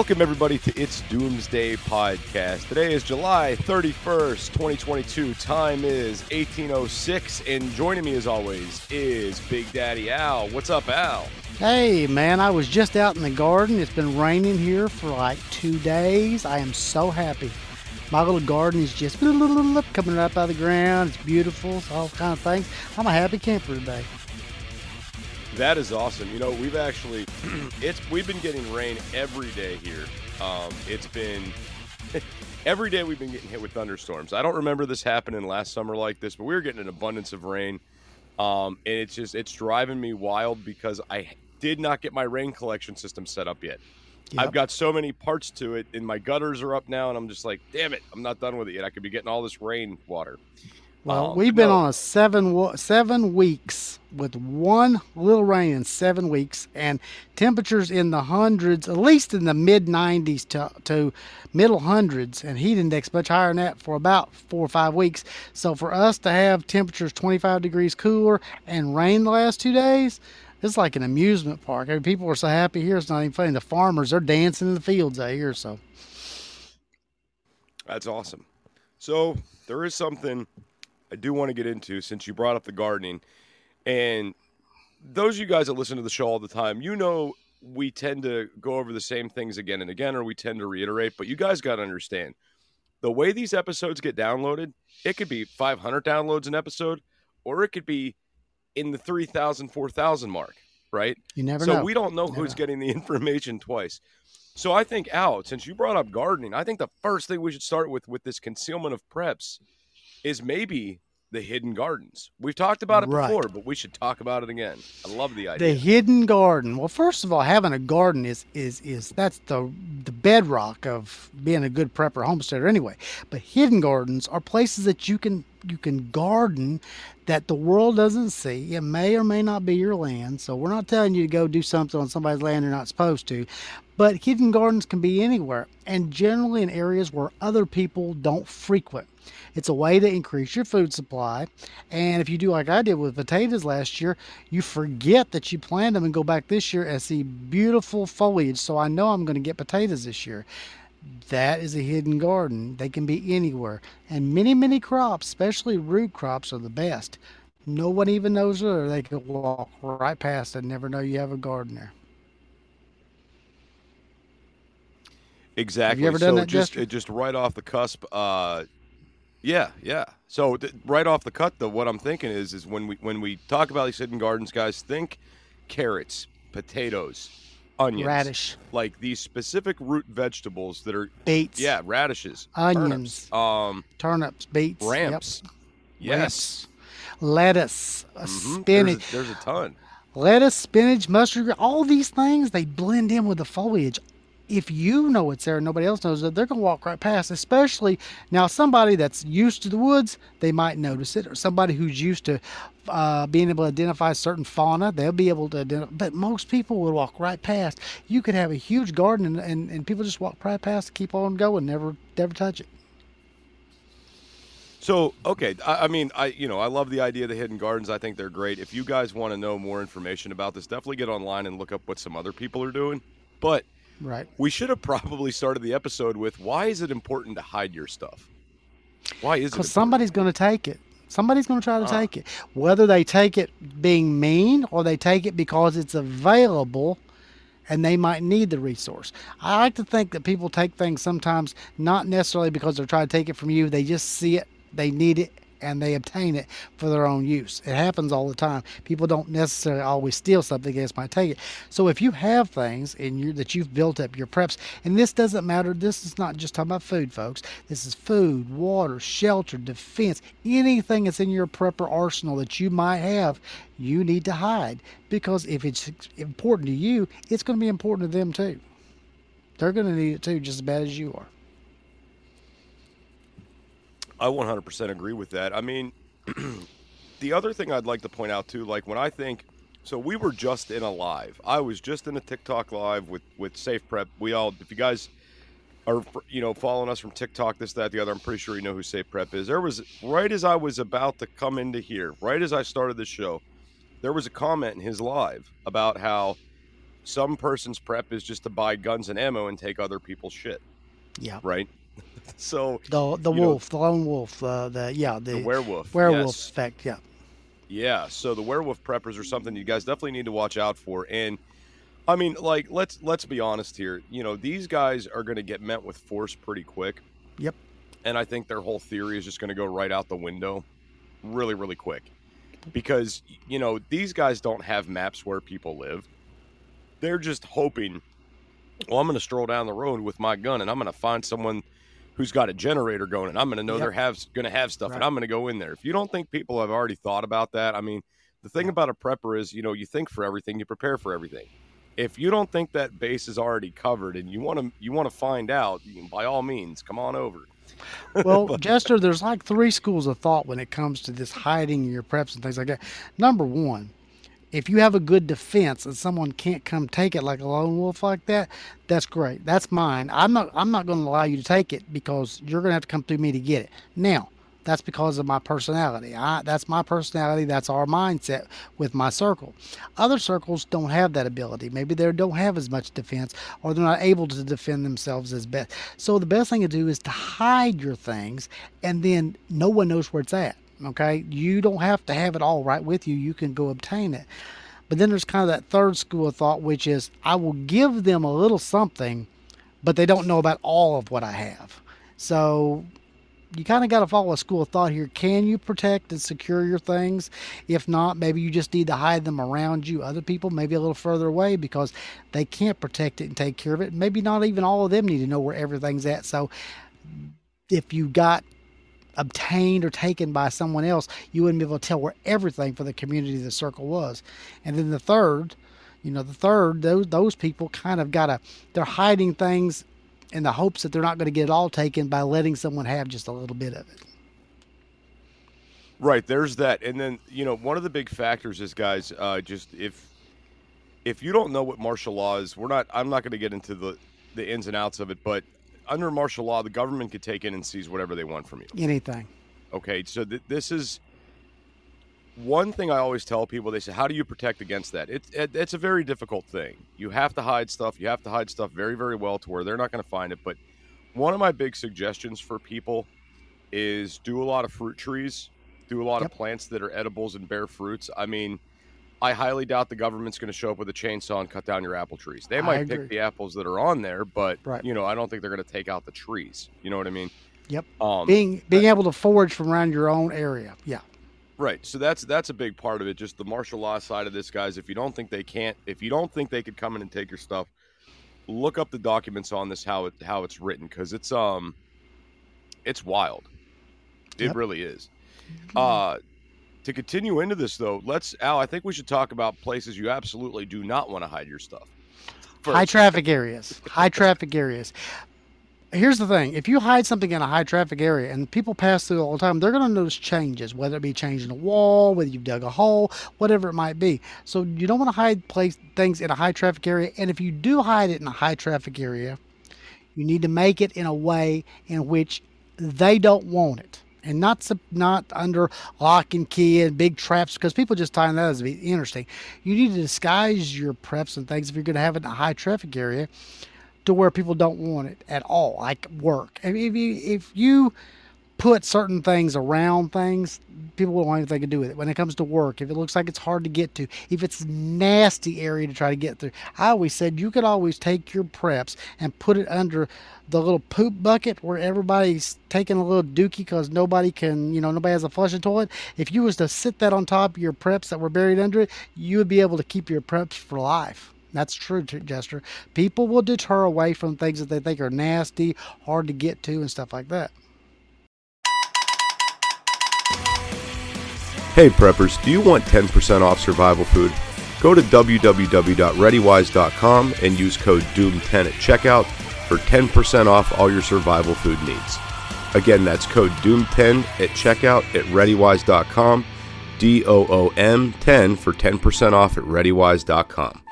Welcome, everybody, to It's Doomsday Podcast. Today is July 31st, 2022. Time is 1806. And joining me, as always, is Big Daddy Al. What's up, Al? Hey, man, I was just out in the garden. It's been raining here for like two days. I am so happy. My little garden is just coming up out of the ground. It's beautiful, all kind of things. I'm a happy camper today. That is awesome. You know, we've actually it's we've been getting rain every day here. Um, it's been every day we've been getting hit with thunderstorms. I don't remember this happening last summer like this, but we were getting an abundance of rain. Um, and it's just it's driving me wild because I did not get my rain collection system set up yet. Yep. I've got so many parts to it, and my gutters are up now, and I'm just like, damn it, I'm not done with it yet. I could be getting all this rain water. Well, Um, we've been no. on a seven seven weeks with one little rain in seven weeks, and temperatures in the hundreds, at least in the mid 90s to, to middle hundreds, and heat index much higher than that for about four or five weeks. So for us to have temperatures 25 degrees cooler and rain the last two days, it's like an amusement park. I mean, people are so happy here. It's not even funny. The farmers are dancing in the fields out here. So That's awesome. So there is something I do want to get into since you brought up the gardening, and those of you guys that listen to the show all the time, you know we tend to go over the same things again and again, or we tend to reiterate. But you guys got to understand the way these episodes get downloaded. It could be 500 downloads an episode, or it could be in the 3,000, 4,000 mark, right? you never so know. we don't know Never who's getting the information twice. So I think, Al, since you brought up gardening, I think the first thing we should start with with this concealment of preps is maybe the hidden gardens. We've talked about it Right. before, but we should talk about it again. I love the idea. The hidden garden. Well, first of all, having a garden is is is that's the the bedrock of being a good prepper homesteader anyway. But hidden gardens are places that you can you can garden that the world doesn't see. It may or may not be your land. So we're not telling you to go do something on somebody's land you're not supposed to. But hidden gardens can be anywhere and generally in areas where other people don't frequent. It's a way to increase your food supply. And if you do like I did with potatoes last year, you forget that you planted them and go back this year and see beautiful foliage. So I know I'm going to get potatoes this year. That is a hidden garden. They can be anywhere. And many, many crops, especially root crops, are the best. No one even knows it, or they could walk right past and never know you have a garden there. exactly. Have you ever done so that, just just right off the cusp. Uh, yeah, yeah. So th- right off the cut, though, what I'm thinking is is when we when we talk about these hidden gardens, guys, think carrots, potatoes, onions, Radish, like these specific root vegetables that are beets, yeah radishes Onions. turnips, um turnips, beets, yep, ramps yes ramps, lettuce, Mhm. spinach. there's, a, there's a ton lettuce, spinach, mustard, all these things, they blend in with the foliage. If you know it's there and nobody else knows it, they're going to walk right past. Especially now, somebody that's used to the woods, they might notice it, or somebody who's used to uh, being able to identify certain fauna, they'll be able to identify. But most people will walk right past. You could have a huge garden and, and, and people just walk right past, keep on going, never never touch it. so okay I, I mean i you know i love the idea of the hidden gardens i think they're great if you guys want to know more information about this definitely get online and look up what some other people are doing but Right. we should have probably started the episode with why is it important to hide your stuff why is it Because somebody's going to take it. Somebody's going to try to Ah. take it. Whether they take it being mean or they take it because it's available and they might need the resource. I like to think that people take things sometimes not necessarily because they're trying to take it from you. They just see it, they need it, and they obtain it for their own use. It happens all the time. People don't necessarily always steal something they just might take it. So if you have things in your that you've built up your preps, and this doesn't matter. This is not just talking about food, folks. This is food, water, shelter, defense, anything that's in your prepper arsenal that you might have. You need to hide because if it's important to you, it's going to be important to them too. They're going to need it too, just as bad as you are. I 100% agree with that. I mean, the other thing I'd like to point out too, like when I think, so we were just in a live. I was just in a TikTok live with with Safe Prep. We all, if you guys are you know following us from TikTok, this, that, the other, I'm pretty sure you know who Safe Prep is. There was right as I was about to come into here, right as I started the show, there was a comment in his live about how some person's prep is just to buy guns and ammo and take other people's shit. Yeah. Right. So the the wolf, know, the lone wolf, uh, the yeah, the, the werewolf, werewolf yes. effect. Yeah. Yeah. So the werewolf preppers are something you guys definitely need to watch out for. And I mean, like let's let's be honest here. You know, these guys are going to get met with force pretty quick. Yep. And I think their whole theory is just going to go right out the window, really, really quick, because you know these guys don't have maps where people live. They're just hoping. Well, I'm going to stroll down the road with my gun, and I'm going to find someone who's got a generator going, and I'm going to know yep. they're have going to have stuff, right. and I'm going to go in there. If you don't think people have already thought about that, I mean, the thing about a prepper is, you know, you think for everything, you prepare for everything. If you don't think that base is already covered, and you want to you want to find out, by all means, come on over. well, but, Jester, there's like three schools of thought when it comes to this hiding your preps and things like that. Number one, if you have a good defense and someone can't come take it like a lone wolf like that, that's great. That's mine. I'm not I'm not going to allow you to take it because you're going to have to come through me to get it. Now, that's because of my personality. I, that's my personality. That's our mindset with my circle. Other circles don't have that ability. Maybe they don't have as much defense or they're not able to defend themselves as best. So the best thing to do is to hide your things and then no one knows where it's at. Okay, you don't have to have it all right with you. You can go obtain it. But then there's kind of that third school of thought, which is I will give them a little something, but they don't know about all of what I have. So you kind of got to follow a school of thought here. Can you protect and secure your things? If not, maybe you just need to hide them around you. Other people, maybe a little further away because they can't protect it and take care of it. Maybe not even all of them need to know where everything's at. So if you got obtained or taken by someone else, you wouldn't be able to tell where everything for the community the circle was. And then the third, you know, the third, those those people kind of got a they're hiding things in the hopes that they're not going to get it all taken by letting someone have just a little bit of it. Right, there's that, and then you know one of the big factors is guys, uh, just if if you don't know what martial law is, we're not. I'm not going to get into the the ins and outs of it, but under martial law, the government could take in and seize whatever they want from you. Anything. Okay, so th- this is one thing I always tell people. They say, "How do you protect against that?" It's it, it's a very difficult thing. You have to hide stuff. You have to hide stuff very very well to where they're not going to find it. But one of my big suggestions for people is do a lot of fruit trees, do a lot yep. of plants that are edibles and bear fruits. I mean I highly doubt the government's going to show up with a chainsaw and cut down your apple trees. They might pick the apples that are on there, but right. you know, I don't think they're going to take out the trees. You know what I mean? Yep. Um, being being able to forage from around your own area. Yeah. Right. So that's that's a big part of it. Just the martial law side of this, guys. If you don't think they can't, if you don't think they could come in and take your stuff, look up the documents on this how it how it's written because it's um, it's wild. It yep. really is. Uh, to continue into this though, let's Al. I think we should talk about places you absolutely do not want to hide your stuff. First. High traffic areas. high traffic areas. Here's the thing: if you hide something in a high traffic area and people pass through all the time, they're going to notice changes, whether it be changing a wall, whether you've dug a hole, whatever it might be. So you don't want to hide place things in a high traffic area. And if you do hide it in a high traffic area, you need to make it in a way in which they don't want it and not not under lock and key and big traps because people just find that as interesting. You need to disguise your preps and things if you're going to have it in a high traffic area to where people don't want it at all, like work. if you if you put certain things around things, people won't want anything to do with it. When it comes to work, if it looks like it's hard to get to, if it's nasty area to try to get through, I always said you could always take your preps and put it under the little poop bucket where everybody's taking a little dookie because nobody can, you know, nobody has a flushing toilet. If you was to sit that on top of your preps that were buried under it, you would be able to keep your preps for life. That's true, Jester. People will deter away from things that they think are nasty, hard to get to, and stuff like that. Hey preppers, do you want 10% off survival food? Go to www.readywise.com and use code DOOM10 at checkout for 10% off all your survival food needs. Again, that's code DOOM10 at checkout at readywise.com, D O O M 10 for 10% off at readywise.com.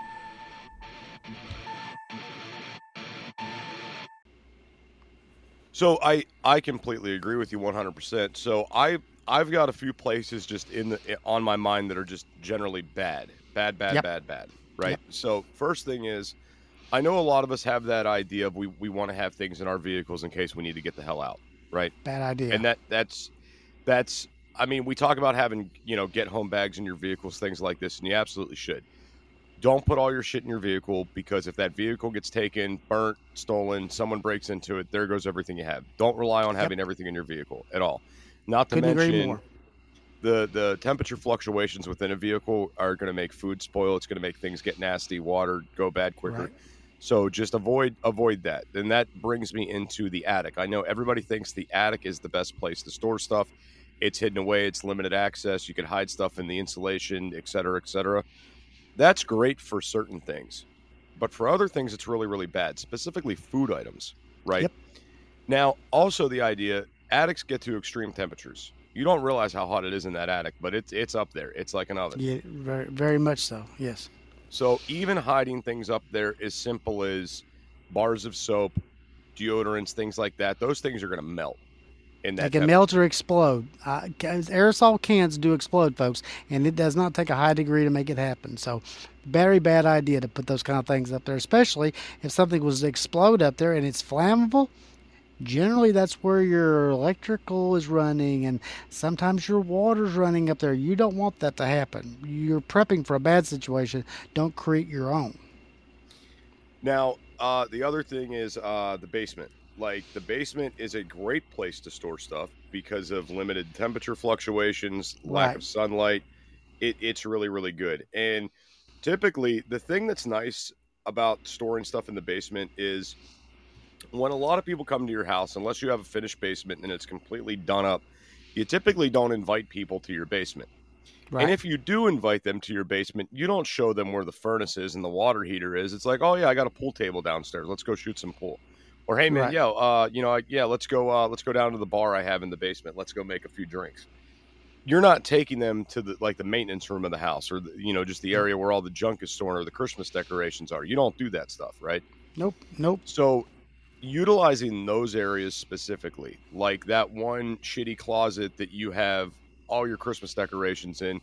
So I I completely agree with you 100%. So I I've got a few places just in the on my mind that are just generally bad. Bad, bad, yep. bad, bad, right? Yep. So first thing is I know a lot of us have that idea of we, we want to have things in our vehicles in case we need to get the hell out, right? Bad idea. And that that's that's I mean, we talk about having, you know, get home bags in your vehicles, things like this, and you absolutely should. Don't put all your shit in your vehicle because if that vehicle gets taken, burnt, stolen, someone breaks into it, there goes everything you have. Don't rely on having yep. everything in your vehicle at all. Not to Couldn't mention the the temperature fluctuations within a vehicle are going to make food spoil. It's going to make things get nasty, water go bad quicker. Right. So just avoid avoid that. And that brings me into the attic. I know everybody thinks the attic is the best place to store stuff. It's hidden away, it's limited access, you can hide stuff in the insulation, et cetera, et cetera. That's great for certain things. But for other things it's really, really bad, specifically food items, right? Yep. Now, also the idea attics get to extreme temperatures. You don't realize how hot it is in that attic, but it's it's up there. It's like an oven. Yeah, very very much so. Yes. So even hiding things up there as simple as bars of soap, deodorants, things like that, those things are going to melt. In that they can melt or explode. Uh, aerosol cans do explode, folks, and it does not take a high degree to make it happen. So, very bad idea to put those kind of things up there, especially if something was to explode up there and it's flammable generally that's where your electrical is running and sometimes your water's running up there. You don't want that to happen. You're prepping for a bad situation. Don't create your own. Now uh, the other thing is uh, the basement. Like the basement is a great place to store stuff because of limited temperature fluctuations lack right. of sunlight. It, it's really really good. And typically the thing that's nice about storing stuff in the basement is when a lot of people come to your house, unless you have a finished basement and it's completely done up, you typically don't invite people to your basement. Right. And if you do invite them to your basement, you don't show them where the furnace is and the water heater is. It's like, oh yeah, I got a pool table downstairs. Let's go shoot some pool. Or hey man, right. yo, uh, you know, yeah, let's go. Uh, let's go down to the bar I have in the basement. Let's go make a few drinks. You're not taking them to the like the maintenance room of the house, or the, you know, just the area where all the junk is stored or the Christmas decorations are. You don't do that stuff, right? Nope, nope. So utilizing those areas specifically, like that one shitty closet that you have all your Christmas decorations in,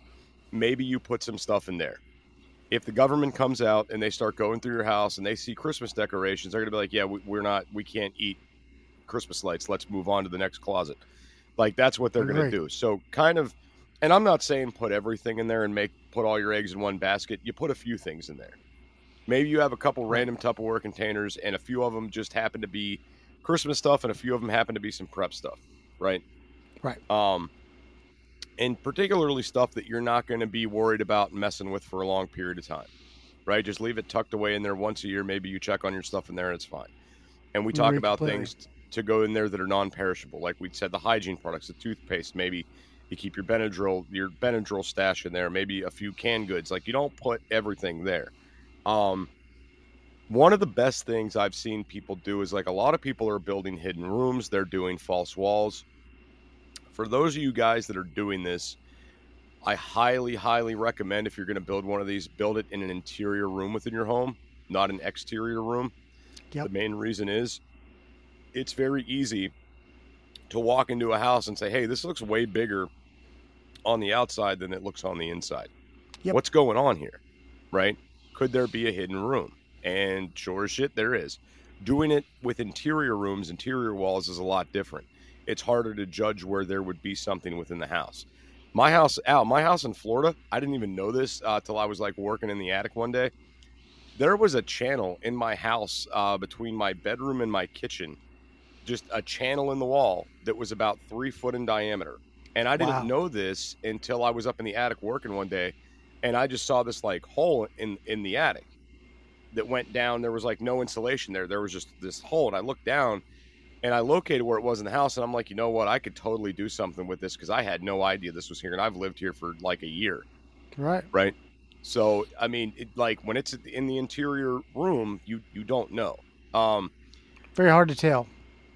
maybe you put some stuff in there. If the government comes out and they start going through your house and they see Christmas decorations, they're going to be like, yeah, we, are not, we can't eat Christmas lights. Let's move on to the next closet. Like that's what they're going to do. So kind of, and I'm not saying put everything in there and make, put all your eggs in one basket. You put a few things in there. Maybe you have a couple random Tupperware containers, and a few of them just happen to be Christmas stuff, and a few of them happen to be some prep stuff, right? Right. Um, and particularly stuff that you're not going to be worried about messing with for a long period of time, right? Just leave it tucked away in there once a year. Maybe you check on your stuff in there, and it's fine. And we talk about things to go in there that are non-perishable, like we said, the hygiene products, the toothpaste, maybe you keep your Benadryl, your Benadryl stash in there, maybe a few canned goods. Like you don't put everything there. Um, one of the best things I've seen people do is like a lot of people are building hidden rooms, they're doing false walls. For those of you guys that are doing this, I highly, highly recommend if you're going to build one of these, build it in an interior room within your home, not an exterior room. Yep. The main reason is it's very easy to walk into a house and say, hey, this looks way bigger on the outside than it looks on the inside. Yep. What's going on here? Right? Could there be a hidden room? And sure as shit, there is. Doing it with interior rooms, interior walls is a lot different. It's harder to judge where there would be something within the house. My house, Al, my house in Florida, I didn't even know this uh, till I was like working in the attic one day. There was a channel in my house uh, between my bedroom and my kitchen, just a channel in the wall that was about three foot in diameter. And I didn't Wow. know this until I was up in the attic working one day, and I just saw this like hole in in the attic that went down. There was like no insulation there. There was just this hole, and I looked down and I located where it was in the house, and I'm like, you know what? I could totally do something with this because I had no idea this was here, and I've lived here for like a year, Right. right? So, I mean, it, like when it's in the interior room, you you don't know. Um, Very hard to tell.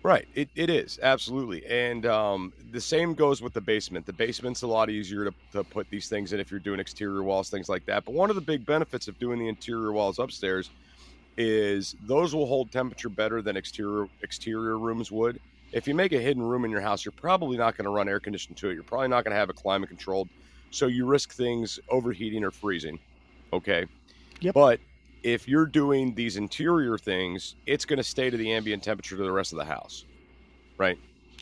Right. It, it is absolutely, and um, the same goes with the basement. The basement's a lot easier to, to put these things in if you're doing exterior walls, things like that. But one of the big benefits of doing the interior walls upstairs is those will hold temperature better than exterior exterior rooms would. If you make a hidden room in your house, you're probably not going to run air conditioning to it. You're probably not going to have it climate controlled, so you risk things overheating or freezing. Okay. Yep. But if you're doing these interior things, it's going to stay to the ambient temperature to the rest of the house, right?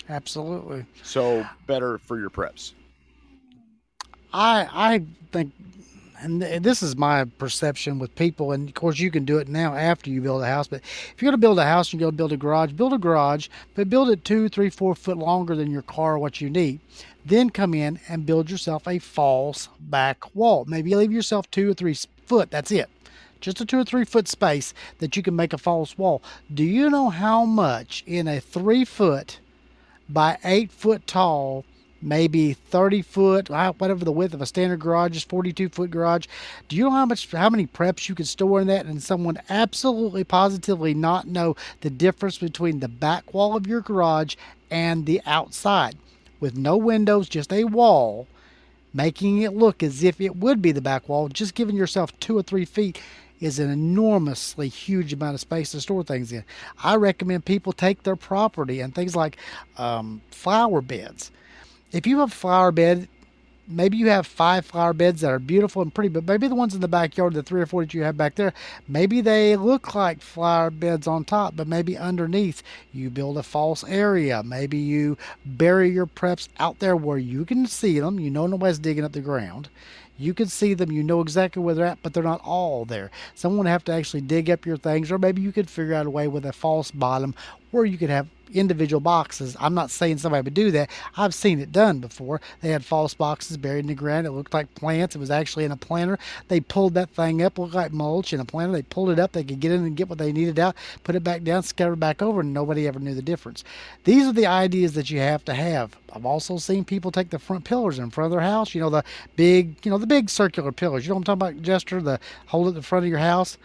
Absolutely. So better for your preps. I I think, and this is my perception with people, and of course you can do it now after you build a house. But if you're going to build a house you're going to build a garage, build a garage, but build it two, three, four foot longer than your car, what you need. Then come in and build yourself a false back wall. Maybe leave yourself two or three foot. That's it. Just a two or three foot space that you can make a false wall. Do you know how much in a three foot by eight foot tall, maybe 30 foot, uh, whatever the width of a standard garage is, 42 foot garage. Do you know how much, how many preps you could store in that and someone absolutely positively not know the difference between the back wall of your garage and the outside? With no windows, just a wall, making it look as if it would be the back wall, just giving yourself two or three feet is an enormously huge amount of space to store things in. I recommend people take their property and things like um, flower beds. If you have a flower bed, maybe you have five flower beds that are beautiful and pretty, but maybe the ones in the backyard, the three or four that you have back there, maybe they look like flower beds on top, but maybe underneath you build a false area. Maybe you bury your preps out there where you can see them. You know nobody's digging up the ground. You can see them, you know exactly where they're at, but they're not all there. Someone would have to actually dig up your things, or maybe you could figure out a way with a false bottom where you could have individual boxes. I'm not saying somebody would do that. I've seen it done before. They had false boxes buried in the ground. It looked like plants. It was actually in a planter. They pulled that thing up, looked like mulch in a planter. They pulled it up. They could get in and get what they needed out, put it back down, scatter it back over, and nobody ever knew the difference. These are the ideas that you have to have. I've also seen people take the front pillars in front of their house. You know the big, you know the big circular pillars. You know what I'm talking about, Jester? The hole at the front of your house.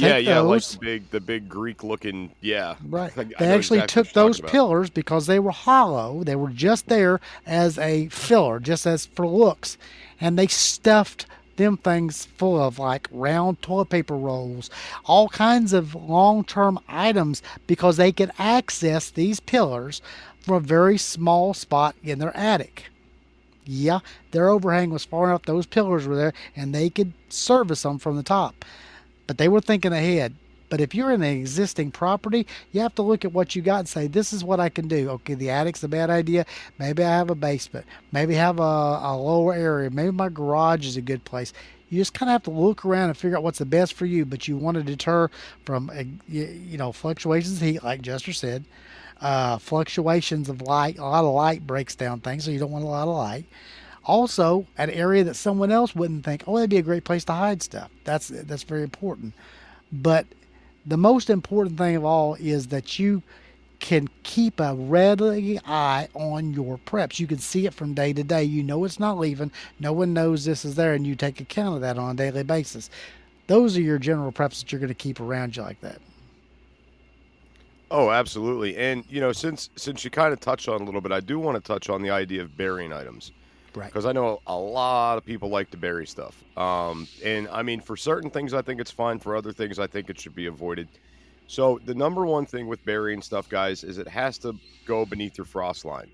Yeah, yeah, like those. the big, the big Greek looking. Yeah, Right. They actually exactly took those pillars because they were hollow. They were just there as a filler, just as for looks. And they stuffed them things full of like round toilet paper rolls, all kinds of long term items because they could access these pillars from a very small spot in their attic. Yeah, their overhang was far enough, those pillars were there, and they could service them from the top but they were thinking ahead. But if you're in an existing property, you have to look at what you got and say, this is what I can do. Okay, the attic's a bad idea. Maybe I have a basement. Maybe have a, a lower area. Maybe my garage is a good place. You just kind of have to look around and figure out what's the best for you. But you want to deter from, you, you know, fluctuations of heat, like Jester said, uh, fluctuations of light. A lot of light breaks down things, so you don't want a lot of light also an area that someone else wouldn't think oh that'd be a great place to hide stuff. That's that's very important. But the most important thing of all is that you can keep a ready eye on your preps. You can see it from day to day. You know it's not leaving. No one knows this is there and you take account of that on a daily basis. Those are your general preps that you're going to keep around you like that. Oh, absolutely. And you know, since since you kind of touched on a little bit, I do want to touch on the idea of burying items right because I know a lot of people like to bury stuff. Um, and I mean, for certain things, I think it's fine. For other things, I think it should be avoided. So the number one thing with burying stuff, guys, is it has to go beneath your frost line.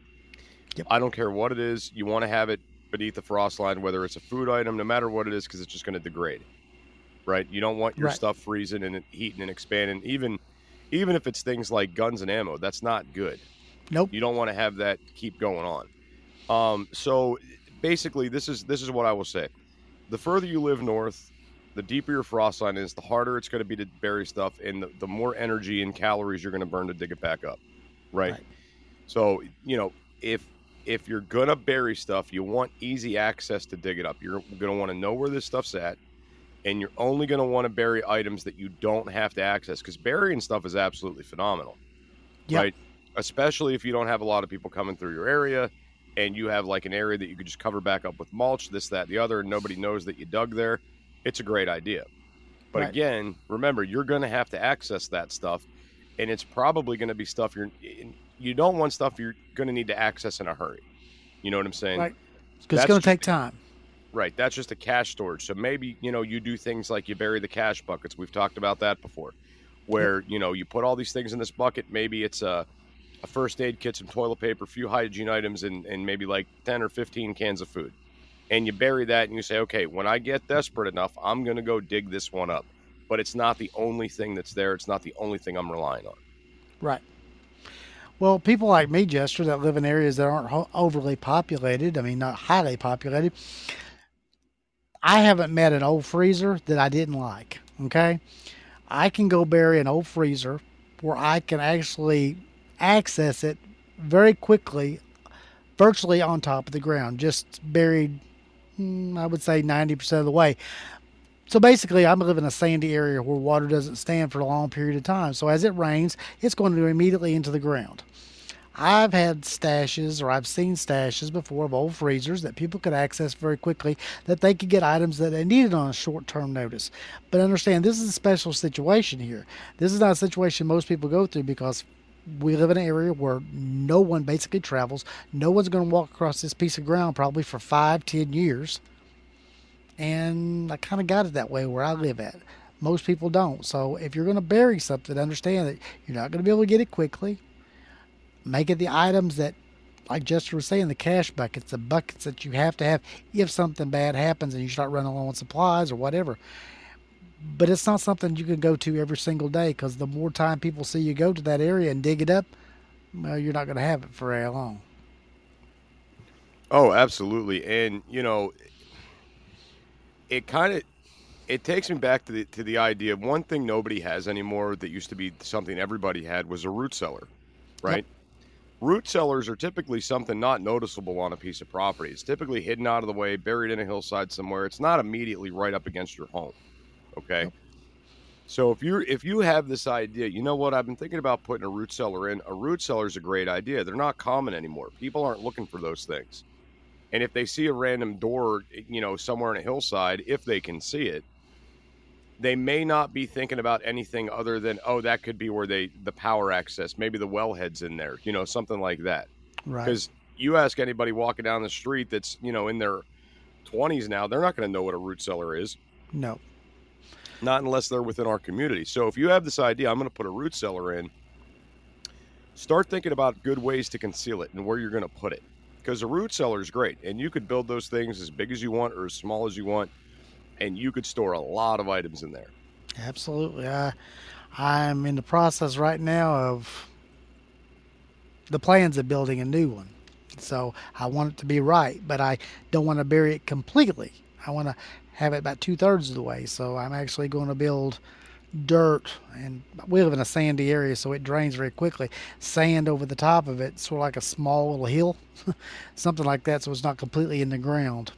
Yep. I don't care what it is. You want to have it beneath the frost line, whether it's a food item, no matter what it is, because it's just going to degrade. Right? You don't want your Right. stuff freezing and heating and expanding. Even even if it's things like guns and ammo, that's not good. nope You don't want to have that keep going on. Um, so basically this is this is what I will say. The further you live north, the deeper your frost line is, the harder it's going to be to bury stuff, and the, the more energy and calories you're going to burn to dig it back up. Right? Right. So you know if if you're gonna bury stuff, you want easy access to dig it up. You're gonna want to know where this stuff's at, and you're only gonna want to bury items that you don't have to access because burying stuff is absolutely phenomenal, Yep. right? Especially if you don't have a lot of people coming through your area, and you have like an area that you could just cover back up with mulch, this, that, the other, and nobody knows that you dug there. It's a great idea. But Right. again, remember, you're going to have to access that stuff, and it's probably going to be stuff you're. You don't want stuff you're going to need to access in a hurry. You know what I'm saying? Right. Because it's going to take time. Right. That's just a cache storage. So maybe, you know, you do things like you bury the cache buckets. We've talked about that before. Where, you know, you put all these things in this bucket. Maybe it's a, a first aid kit, some toilet paper, a few hygiene items, and, and maybe like 10 or 15 cans of food. And you bury that and you say, okay, when I get desperate enough, I'm going to go dig this one up. But it's not the only thing that's there. It's not the only thing I'm relying on. Right. Well, people like me, Jester, that live in areas that aren't overly populated, I mean, not highly populated, I haven't met an old freezer that I didn't like. Okay. I can go bury an old freezer where I can actually access it very quickly, virtually on top of the ground, just buried, mm, I would say 90% of the way. So basically, I'm living in a sandy area where water doesn't stand for a long period of time. So as it rains, it's going to go immediately into the ground. I've had stashes or I've seen stashes before of old freezers that people could access very quickly that they could get items that they needed on a short term notice. But understand, this is a special situation here. This is not a situation most people go through because we live in an area where no one basically travels. No one's going to walk across this piece of ground probably for five, ten years and I kind of got it that way where I live at. Most people don't. So if you're going to bury something, understand that you're not going to be able to get it quickly. Make it the items that, like Jester was saying, the cache buckets, the buckets that you have to have if something bad happens and you start running low on supplies or whatever. But it's not something you can go to every single day because the more time people see you go to that area and dig it up, well, you're not going to have it for very long. Oh, absolutely. And you know, it kind of it takes me back to the to the idea of one thing nobody has anymore that used to be something everybody had was a root cellar, right? Root cellars are typically something not noticeable on a piece of property. It's typically hidden out of the way, buried in a hillside somewhere. It's not immediately right up against your home. Okay. So if you're if you have this idea, you know what I've been thinking about putting a root cellar in. A root cellar is a great idea. They're not common anymore. People aren't looking for those things. And if they see a random door, you know, somewhere in a hillside, if they can see it, they may not be thinking about anything other than, oh, that could be where they the power access, maybe the wellhead's in there, you know, something like that. Right. Because you ask anybody walking down the street that's, you know, in their twenties now, they're not going to know what a root cellar is. No. Not unless they're within our community. So if you have this idea, I'm going to put a root cellar in, start thinking about good ways to conceal it and where you're going to put it. Because a root cellar is great, and you could build those things as big as you want or as small as you want, and you could store a lot of items in there. Absolutely. I, I'm in the process right now of the plans of building a new one. So I want it to be right, but I don't want to bury it completely. I want to have it about two thirds of the way. So I'm actually going to build dirt, and we live in a sandy area, so it drains very quickly. Sand over the top of it, sort of like a small little hill, something like that, so it's not completely in the ground.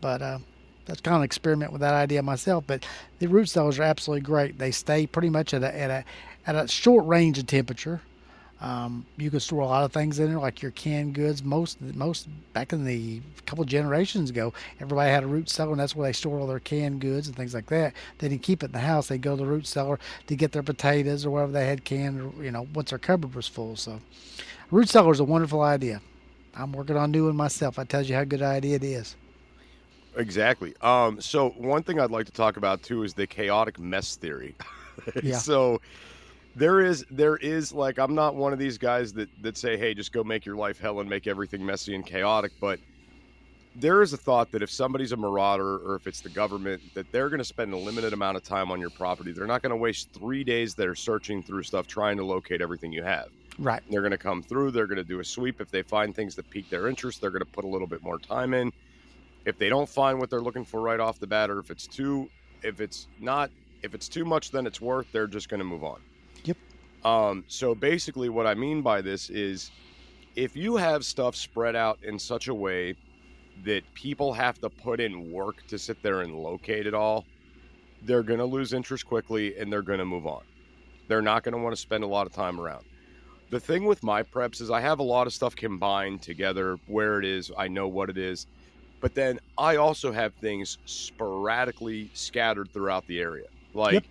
But uh, that's kind of an experiment with that idea myself. But the root cells are absolutely great. They stay pretty much at a at a at a short range of temperature. Um, you can store a lot of things in there, like your canned goods. Most most back in the couple generations ago, everybody had a root cellar, and that's where they store all their canned goods and things like that. They didn't keep it in the house; they go to the root cellar to get their potatoes or whatever they had canned. Or, you know, once their cupboard was full. So, root cellar is a wonderful idea. I'm working on doing myself. I tells you how good an idea it is. Exactly. Um, so one thing I'd like to talk about too is the chaotic mess theory. Yeah. so there is there is like I'm not one of these guys that that say, hey, just go make your life hell and make everything messy and chaotic, but there is a thought that if somebody's a marauder or if it's the government, that they're going to spend a limited amount of time on your property. They're not going to waste three days that are searching through stuff trying to locate everything you have. Right. They're going to come through. They're going to do a sweep. If they find things that pique their interest, they're going to put a little bit more time in. If they don't find what they're looking for right off the bat, or if it's too, if it's not, if it's too much than it's worth, they're just going to move on. Um, so basically, what I mean by this is, if you have stuff spread out in such a way that people have to put in work to sit there and locate it all, they're going to lose interest quickly and they're going to move on. They're not going to want to spend a lot of time around. The thing with my preps is I have a lot of stuff combined together where it is, I know what it is. But then I also have things sporadically scattered throughout the area. Like Yep.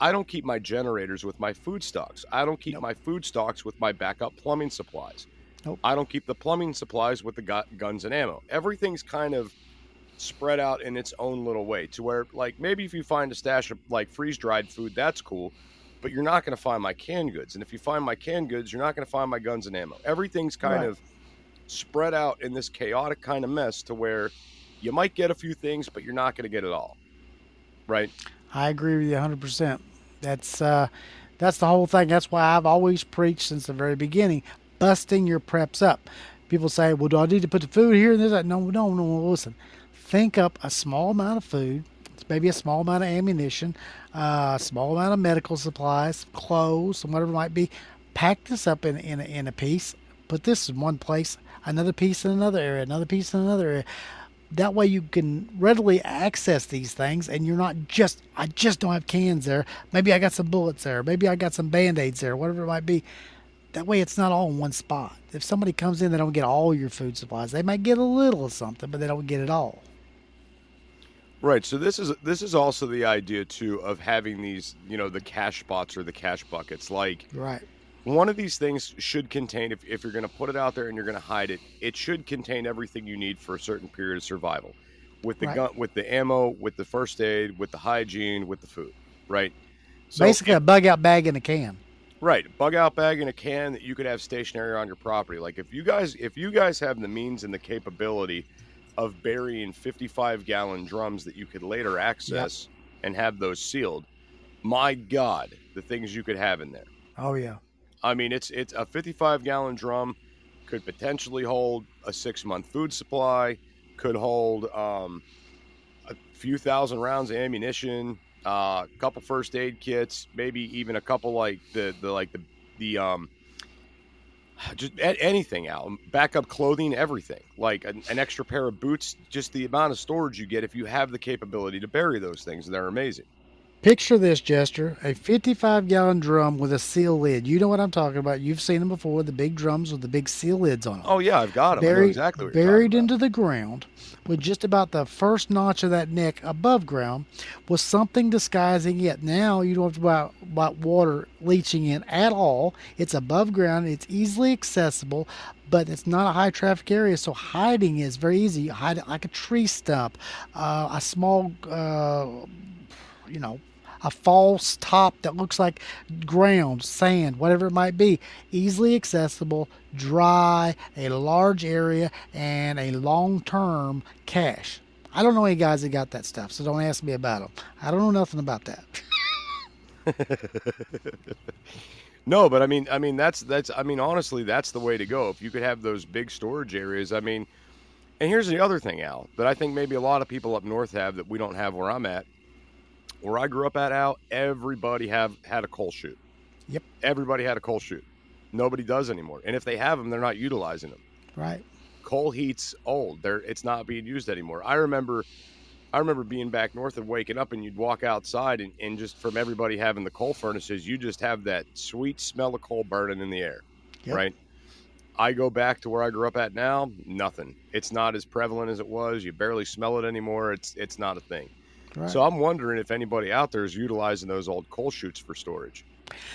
I don't keep my generators with my food stocks. I don't keep Nope. my food stocks with my backup plumbing supplies. Nope. I don't keep the plumbing supplies with the gu- guns and ammo. Everything's kind of spread out in its own little way to where like maybe if you find a stash of like freeze dried food that's cool but you're not going to find my canned goods and if you find my canned goods you're not going to find my guns and ammo everything's kind Right. of spread out in this chaotic kind of mess to where you might get a few things but you're not going to get it all right I agree with you 100%. That's uh, that's the whole thing. That's why I've always preached since the very beginning, busting your preps up. People say, "Well, do I need to put the food here?" And this, that. No, no, no. Listen, think up a small amount of food, maybe a small amount of ammunition, uh, a small amount of medical supplies, clothes, whatever it might be. Pack this up in in in a piece. Put this in one place, another piece in another area, another piece in another area that way you can readily access these things and you're not just i just don't have cans there. Maybe i got some bullets there. Maybe i got some band-aids there whatever it might be. That way it's not all in one spot. If somebody comes in they don't get all your food supplies. They might get a little of something but they don't get it all. Right. So this is this is also the idea too of having these, you know, the cache spots or the cache buckets. Like right one of these things should contain if, if you're going to put it out there and you're going to hide it, it should contain everything you need for a certain period of survival. With the Right. gun, with the ammo, with the first aid, with the hygiene, with the food, right? So basically a bug out bag in a can Right, bug out bag in a can that you could have stationary on your property. Like if you guys if you guys have the means and the capability of burying 55 gallon drums that you could later access and have those sealed, my god, the things you could have in there. oh yeah I mean, it's it's a 55 gallon drum could potentially hold a 6 month food supply, could hold um, a few thousand rounds of ammunition, uh, a couple first aid kits, maybe even a couple like the the like the the um just anything out backup clothing everything. Like an, an extra pair of boots just the amount of storage you get if you have the capability to bury those things they're amazing Picture this, Jester a 55 gallon drum with a seal lid. You know what I'm talking about. You've seen them before the big drums with the big seal lids on them. oh yeah i've got them buried, exactly what you're buried talking about. into the ground with just about the first notch of that neck above ground with something disguising it. Now you don't have to worry about, about water leaching in at all. It's above ground, it's easily accessible, but it's not a high traffic area, so hiding is very easy. You hide it like a tree stump, uh, a small, uh, you know, a false top that looks like ground, sand, whatever it might be. Easily accessible, dry, a large area, and a long term cache. I don't know any guys that got that stuff, so don't ask me about them. I don't know nothing about that. No, but I mean, I mean that's that's I mean honestly, that's the way to go. If you could have those big storage areas, I mean, and here's the other thing, Al, that I think maybe a lot of people up north have that we don't have where I'm at. Where I grew up at, Al, everybody have had a coal chute. Yep. Everybody had a coal chute. Nobody does anymore, and if they have them, they're not utilizing them. right? Coal heat's old. They're it's not being used anymore. I remember. I remember being back north and waking up, and you'd walk outside, and, and just from everybody having the coal furnaces, you just have that sweet smell of coal burning in the air, Yep. right? I go back to where I grew up at now, nothing. It's not as prevalent as it was. You barely smell it anymore. It's it's not a thing. Right. So I'm wondering if anybody out there is utilizing those old coal chutes for storage,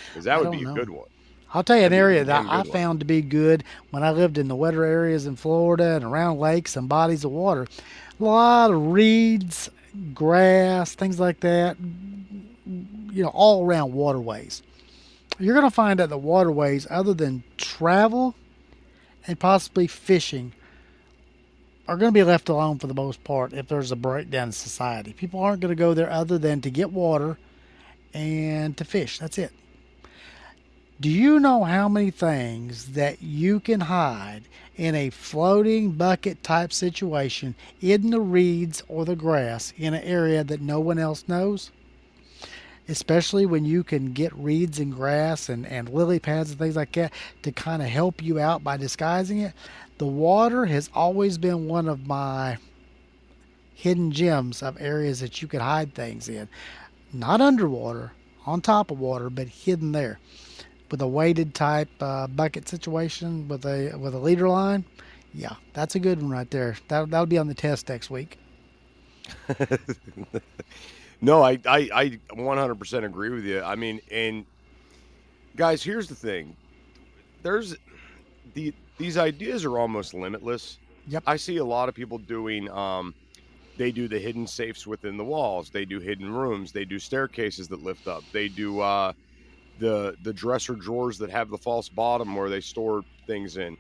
because that I would be know. a good one. I'll tell you an That'd area that I one. found to be good when I lived in the wetter areas in Florida and around lakes and bodies of water. A lot of reeds, grass, things like that, you know, all around waterways. You're going to find that the waterways, other than travel and possibly fishing, are going to be left alone for the most part if there's a breakdown in society. People aren't going to go there other than to get water and to fish. That's it Do you know how many things that you can hide in a floating bucket type situation in the reeds or the grass in an area that no one else knows? Especially when you can get reeds and grass and, and lily pads and things like that to kind of help you out by disguising it. The water has always been one of my hidden gems of areas that you could hide things in. Not underwater, on top of water, but hidden there with a weighted type uh, bucket situation with a with a leader line. Yeah, that's a good one right there. That that'll be on the test next week. no, I, I I 100% agree with you. I mean, and guys, here's the thing. There's the these ideas are almost limitless. Yep. I see a lot of people doing um they do the hidden safes within the walls. They do hidden rooms. They do staircases that lift up. They do uh the the dresser drawers that have the false bottom where they store things in.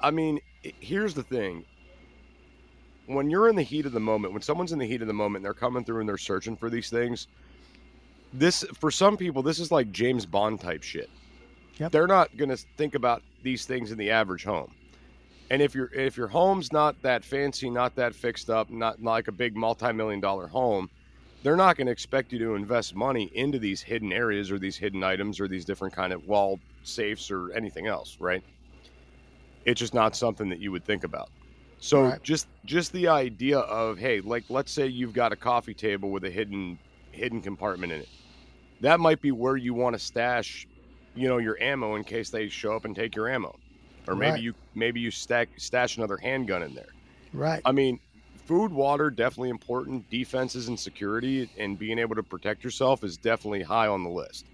I mean, here's the thing. When you're in the heat of the moment, when someone's in the heat of the moment, they're coming through and they're searching for these things. This for some people, this is like James Bond type shit. Yep. They're not going to think about these things in the average home. And if your if your home's not that fancy, not that fixed up, not like a big multi-million dollar home, they're not going to expect you to invest money into these hidden areas or these hidden items or these different kind of wall safes or anything else, right? It's just not something that you would think about. So right. just just the idea of hey, like let's say you've got a coffee table with a hidden hidden compartment in it. That might be where you want to stash, you know, your ammo in case they show up and take your ammo. Or maybe right. you maybe you stack stash another handgun in there. Right. I mean, food, water, definitely important. Defenses and security and being able to protect yourself is definitely high on the list.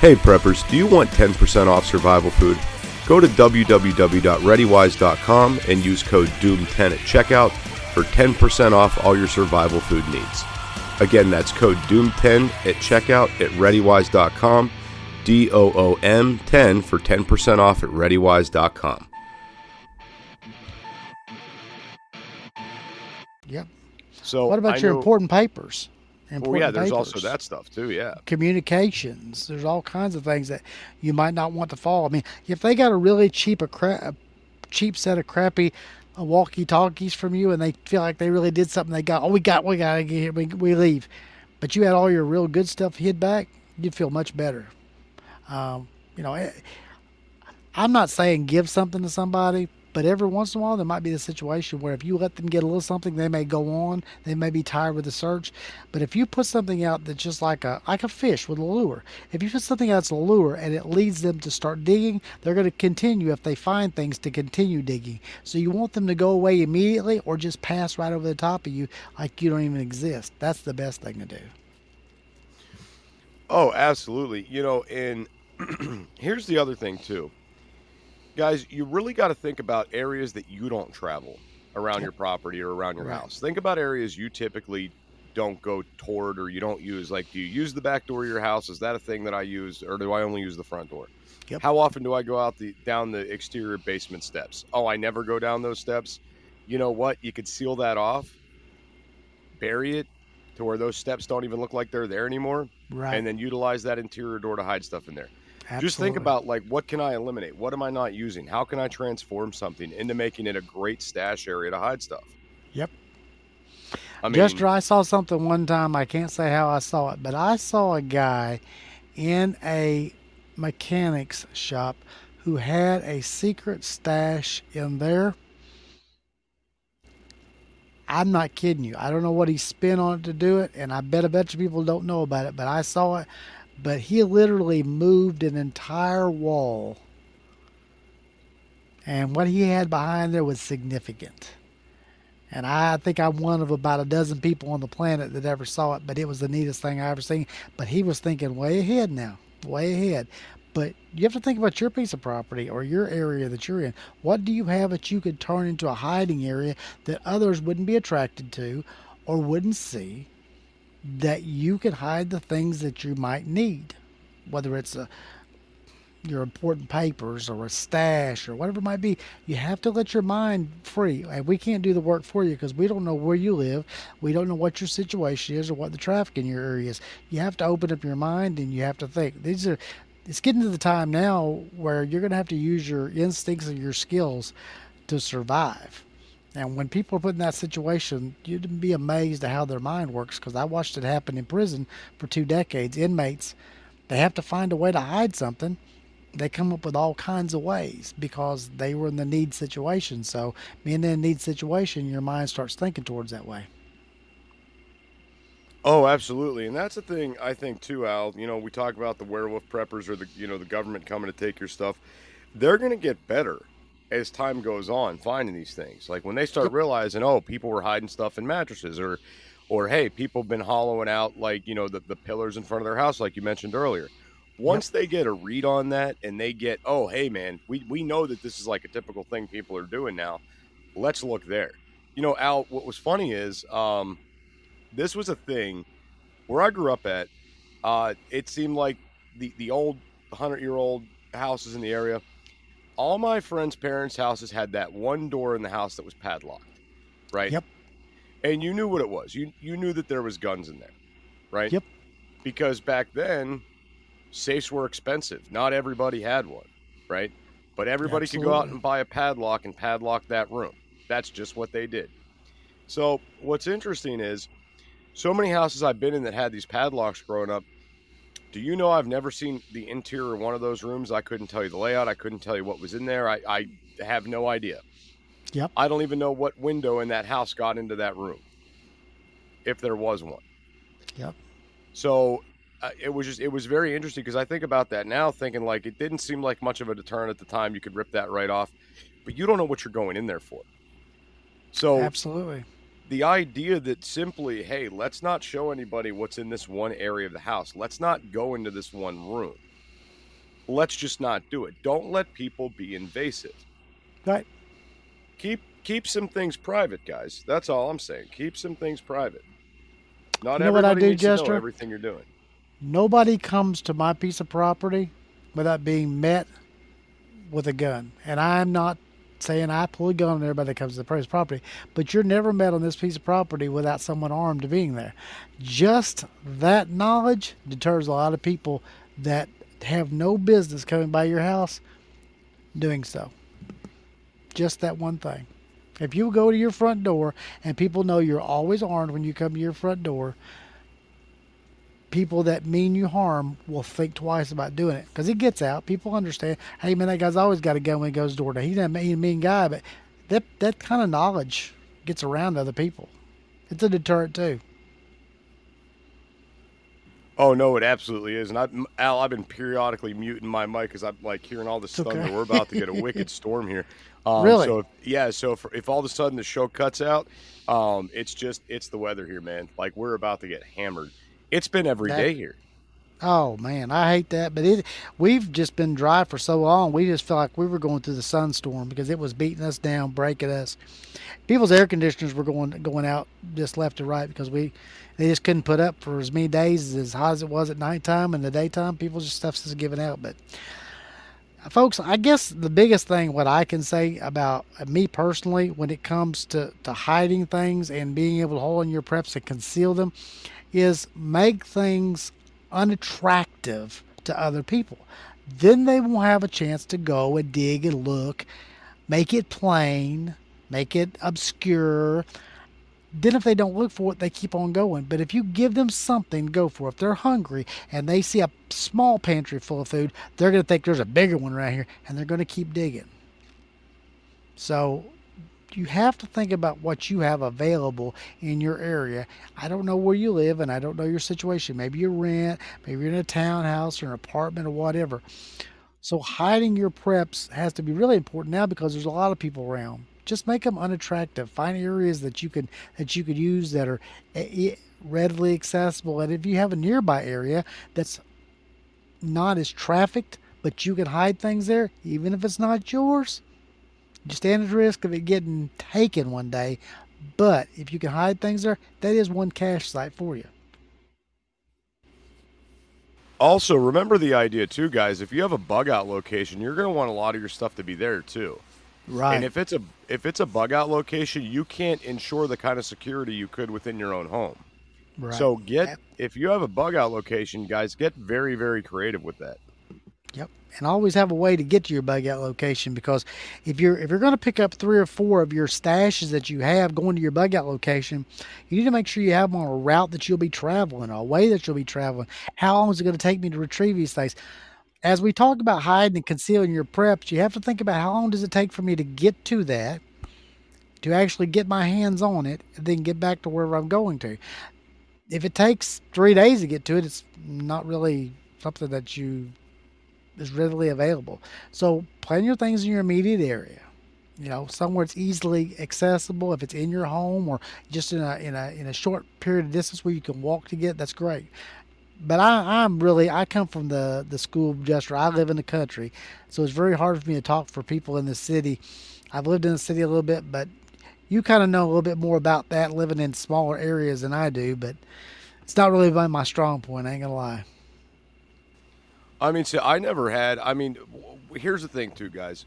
Hey preppers, do you want 10% off survival food? Go to www.readywise.com and use code DOOM10 at checkout for 10% off all your survival food needs. Again, that's code DOOM10 at checkout at readywise.com, D O O M 10 for 10% off at readywise.com. Yep. So what about I your know, important papers? Important well, yeah, there's papers. also that stuff too. Yeah. Communications. There's all kinds of things that you might not want to follow. I mean, if they got a really cheap a, cra- a cheap set of crappy walkie talkies from you, and they feel like they really did something, they got oh we got we got to get here, we, we leave, but you had all your real good stuff hid back, you'd feel much better. Um, you know, eh, I'm not saying give something to somebody, but every once in a while, there might be a situation where if you let them get a little something, they may go on. They may be tired with the search. But if you put something out that's just like a like a fish with a lure, if you put something out that's a lure and it leads them to start digging, they're going to continue if they find things to continue digging. So you want them to go away immediately or just pass right over the top of you like you don't even exist. That's the best thing to do. Oh, absolutely. You know, and here's the other thing too guys, you really got to think about areas that you don't travel around your property or around your right. house. Think about areas you typically don't go toward or you don't use. Like, do you use the back door of your house? Is that a thing that I use, or do I only use the front door? Yep. How often do I go out the down the exterior basement steps? Oh, I never go down those steps. You know what? You could seal that off, bury it to where those steps don't even look like they're there anymore, right. and then utilize that interior door to hide stuff in there. Absolutely. Just think about like what can I eliminate? What am I not using? How can I transform something into making it a great stash area to hide stuff? Yep. I mean, Just I saw something one time. I can't say how I saw it, but I saw a guy in a mechanics shop who had a secret stash in there. I'm not kidding you. I don't know what he spent on it to do it, and I bet a bunch of people don't know about it, but I saw it but he literally moved an entire wall. And what he had behind there was significant. And I think I'm one of about a dozen people on the planet that ever saw it, but it was the neatest thing I ever seen. But he was thinking way ahead now, way ahead. But you have to think about your piece of property or your area that you're in. What do you have that you could turn into a hiding area that others wouldn't be attracted to or wouldn't see that you can hide the things that you might need, whether it's a your important papers or a stash or whatever it might be, you have to let your mind free. And we can't do the work for you because we don't know where you live. We don't know what your situation is or what the traffic in your area is. You have to open up your mind and you have to think. These are it's getting to the time now where you're going to have to use your instincts and your skills to survive. And when people are put in that situation, you'd be amazed at how their mind works because I watched it happen in prison for two decades. Inmates, they have to find a way to hide something they come up with all kinds of ways because they were in the need situation. So being in a need situation, your mind starts thinking towards that way. Oh, absolutely, and that's the thing I think too, Al. You know, we talk about the werewolf preppers or the you know the government coming to take your stuff. They're going to get better as time goes on finding these things. Like when they start realizing, oh, people were hiding stuff in mattresses, or or hey, people have been hollowing out like you know the the pillars in front of their house, like you mentioned earlier once yep. they get a read on that and they get, oh, hey, man, we, we know that this is like a typical thing people are doing now. Let's look there. You know, Al, what was funny is um, this was a thing where I grew up at. Uh, it seemed like the, the old 100 year old houses in the area, all my friends' parents' houses had that one door in the house that was padlocked, right? Yep. And you knew what it was. You, you knew that there was guns in there, right? Yep. Because back then, safes were expensive. Not everybody had one, right? But everybody Absolutely. could go out and buy a padlock and padlock that room. That's just what they did. So, what's interesting is so many houses I've been in that had these padlocks growing up. Do you know I've never seen the interior of one of those rooms? I couldn't tell you the layout. I couldn't tell you what was in there. I, I have no idea. Yep. I don't even know what window in that house got into that room, if there was one. Yep. So uh, it was just it was very interesting because I think about that now, thinking like it didn't seem like much of a deterrent at the time. You could rip that right off, but you don't know what you're going in there for. So absolutely, the idea that simply, hey, let's not show anybody what's in this one area of the house. Let's not go into this one room. Let's just not do it. Don't let people be invasive. Right. Keep keep some things private, guys. That's all I'm saying. Keep some things private. Not you know everybody do, needs Jester? to know everything you're doing. Nobody comes to my piece of property without being met with a gun. And I'm not saying I pull a gun on everybody that comes to the person's property, but you're never met on this piece of property without someone armed being there. Just that knowledge deters a lot of people that have no business coming by your house doing so. Just that one thing. If you go to your front door and people know you're always armed when you come to your front door, people that mean you harm will think twice about doing it because it gets out. People understand. Hey man, that guy's always got a gun when he goes door to. He's a mean, mean guy, but that that kind of knowledge gets around other people. It's a deterrent too. Oh no, it absolutely is. And I, Al, I've been periodically muting my mic because I'm like hearing all this thunder. Okay. We're about to get a wicked storm here. Um, really? So if, yeah. So if, if all of a sudden the show cuts out, um, it's just it's the weather here, man. Like we're about to get hammered. It's been every that, day here. Oh man, I hate that. But it we've just been dry for so long. We just felt like we were going through the sunstorm because it was beating us down, breaking us. People's air conditioners were going going out just left and right because we they just couldn't put up for as many days as hot as it was at nighttime and the daytime. People just stuff's just giving out. But uh, folks, I guess the biggest thing what I can say about me personally when it comes to, to hiding things and being able to hold in your preps and conceal them is make things unattractive to other people. Then they won't have a chance to go and dig and look, make it plain, make it obscure. Then, if they don't look for it, they keep on going. But if you give them something to go for, if they're hungry and they see a small pantry full of food, they're going to think there's a bigger one right here and they're going to keep digging. So, you have to think about what you have available in your area. I don't know where you live and I don't know your situation. Maybe you rent, maybe you're in a townhouse or an apartment or whatever. So hiding your preps has to be really important now because there's a lot of people around. Just make them unattractive. Find areas that you can that you could use that are eh, eh, readily accessible. And if you have a nearby area that's not as trafficked, but you can hide things there, even if it's not yours, you stand at risk of it getting taken one day, but if you can hide things there, that is one cache site for you. Also, remember the idea too, guys. If you have a bug out location, you're going to want a lot of your stuff to be there too. Right. And if it's a if it's a bug out location, you can't ensure the kind of security you could within your own home. right. So get if you have a bug out location, guys, get very very creative with that. Yep. And always have a way to get to your bug out location because if you're if you're going to pick up three or four of your stashes that you have going to your bug out location, you need to make sure you have them on a route that you'll be traveling, a way that you'll be traveling. How long is it going to take me to retrieve these things? As we talk about hiding and concealing your preps, you have to think about how long does it take for me to get to that, to actually get my hands on it, and then get back to wherever I'm going to. If it takes three days to get to it, it's not really something that you is readily available. So plan your things in your immediate area. You know, somewhere it's easily accessible. If it's in your home or just in a in a in a short period of distance where you can walk to get, that's great. But I, I'm really I come from the the school Jester. I live in the country, so it's very hard for me to talk for people in the city. I've lived in the city a little bit, but you kind of know a little bit more about that living in smaller areas than I do. But it's not really my strong point. I ain't gonna lie. I mean, see, I never had. I mean, here's the thing, too, guys.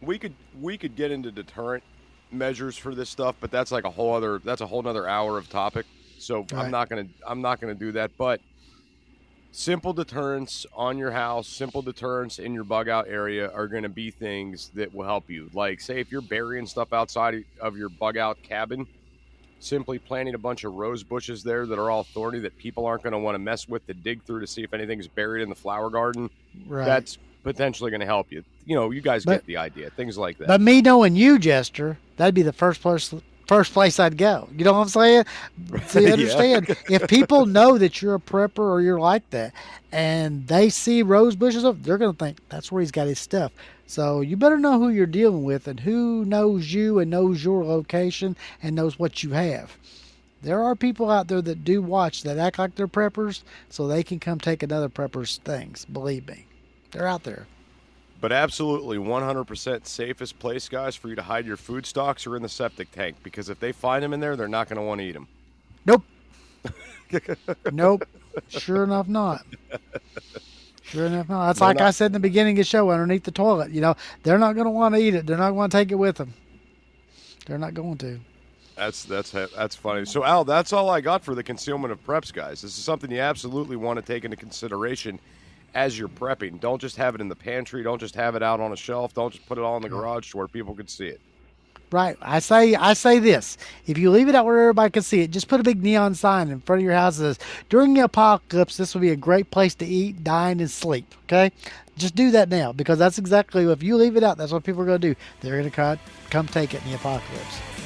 We could we could get into deterrent measures for this stuff, but that's like a whole other that's a whole other hour of topic. So. I'm not gonna I'm not gonna do that. But simple deterrents on your house, simple deterrents in your bug out area are going to be things that will help you. Like, say, if you're burying stuff outside of your bug out cabin, simply planting a bunch of rose bushes there that are all thorny that people aren't going to want to mess with to dig through to see if anything's buried in the flower garden. Right. That's potentially going to help you. You know, you guys But- get the idea. Things like that. But me knowing you, Jester, that'd be the first place first place I'd go. You know what I'm saying? So you Yeah. understand if people know that you're a prepper or you're like that, and they see rose bushes up, they're gonna think that's where he's got his stuff. So you better know who you're dealing with and who knows you and knows your location and knows what you have. There are people out there that do watch that act like they're preppers, so they can come take another prepper's things. Believe me, they're out there. But absolutely 100% safest place, guys, for you to hide your food stocks are in the septic tank because if they find them in there, they're not going to want to eat them. Nope. nope. Sure enough, not. Sure enough, not. That's They're like I said in the beginning of the show, underneath the toilet. You know, they're not going to want to eat it. They're not going to take it with them. They're not going to. That's that's that's funny. So Al, that's all I got for the concealment of preps, guys. This is something you absolutely want to take into consideration as you're prepping. Don't just have it in the pantry. Don't just have it out on a shelf. Don't just put it all in the garage to where people can see it. Right. I say I say this. If you leave it out where everybody can see it, just put a big neon sign in front of your house that says, during the apocalypse, this will be a great place to eat, dine, and sleep. Okay? Just do that now because that's exactly if you leave it out, that's what people are to do. They're to come take it in the apocalypse.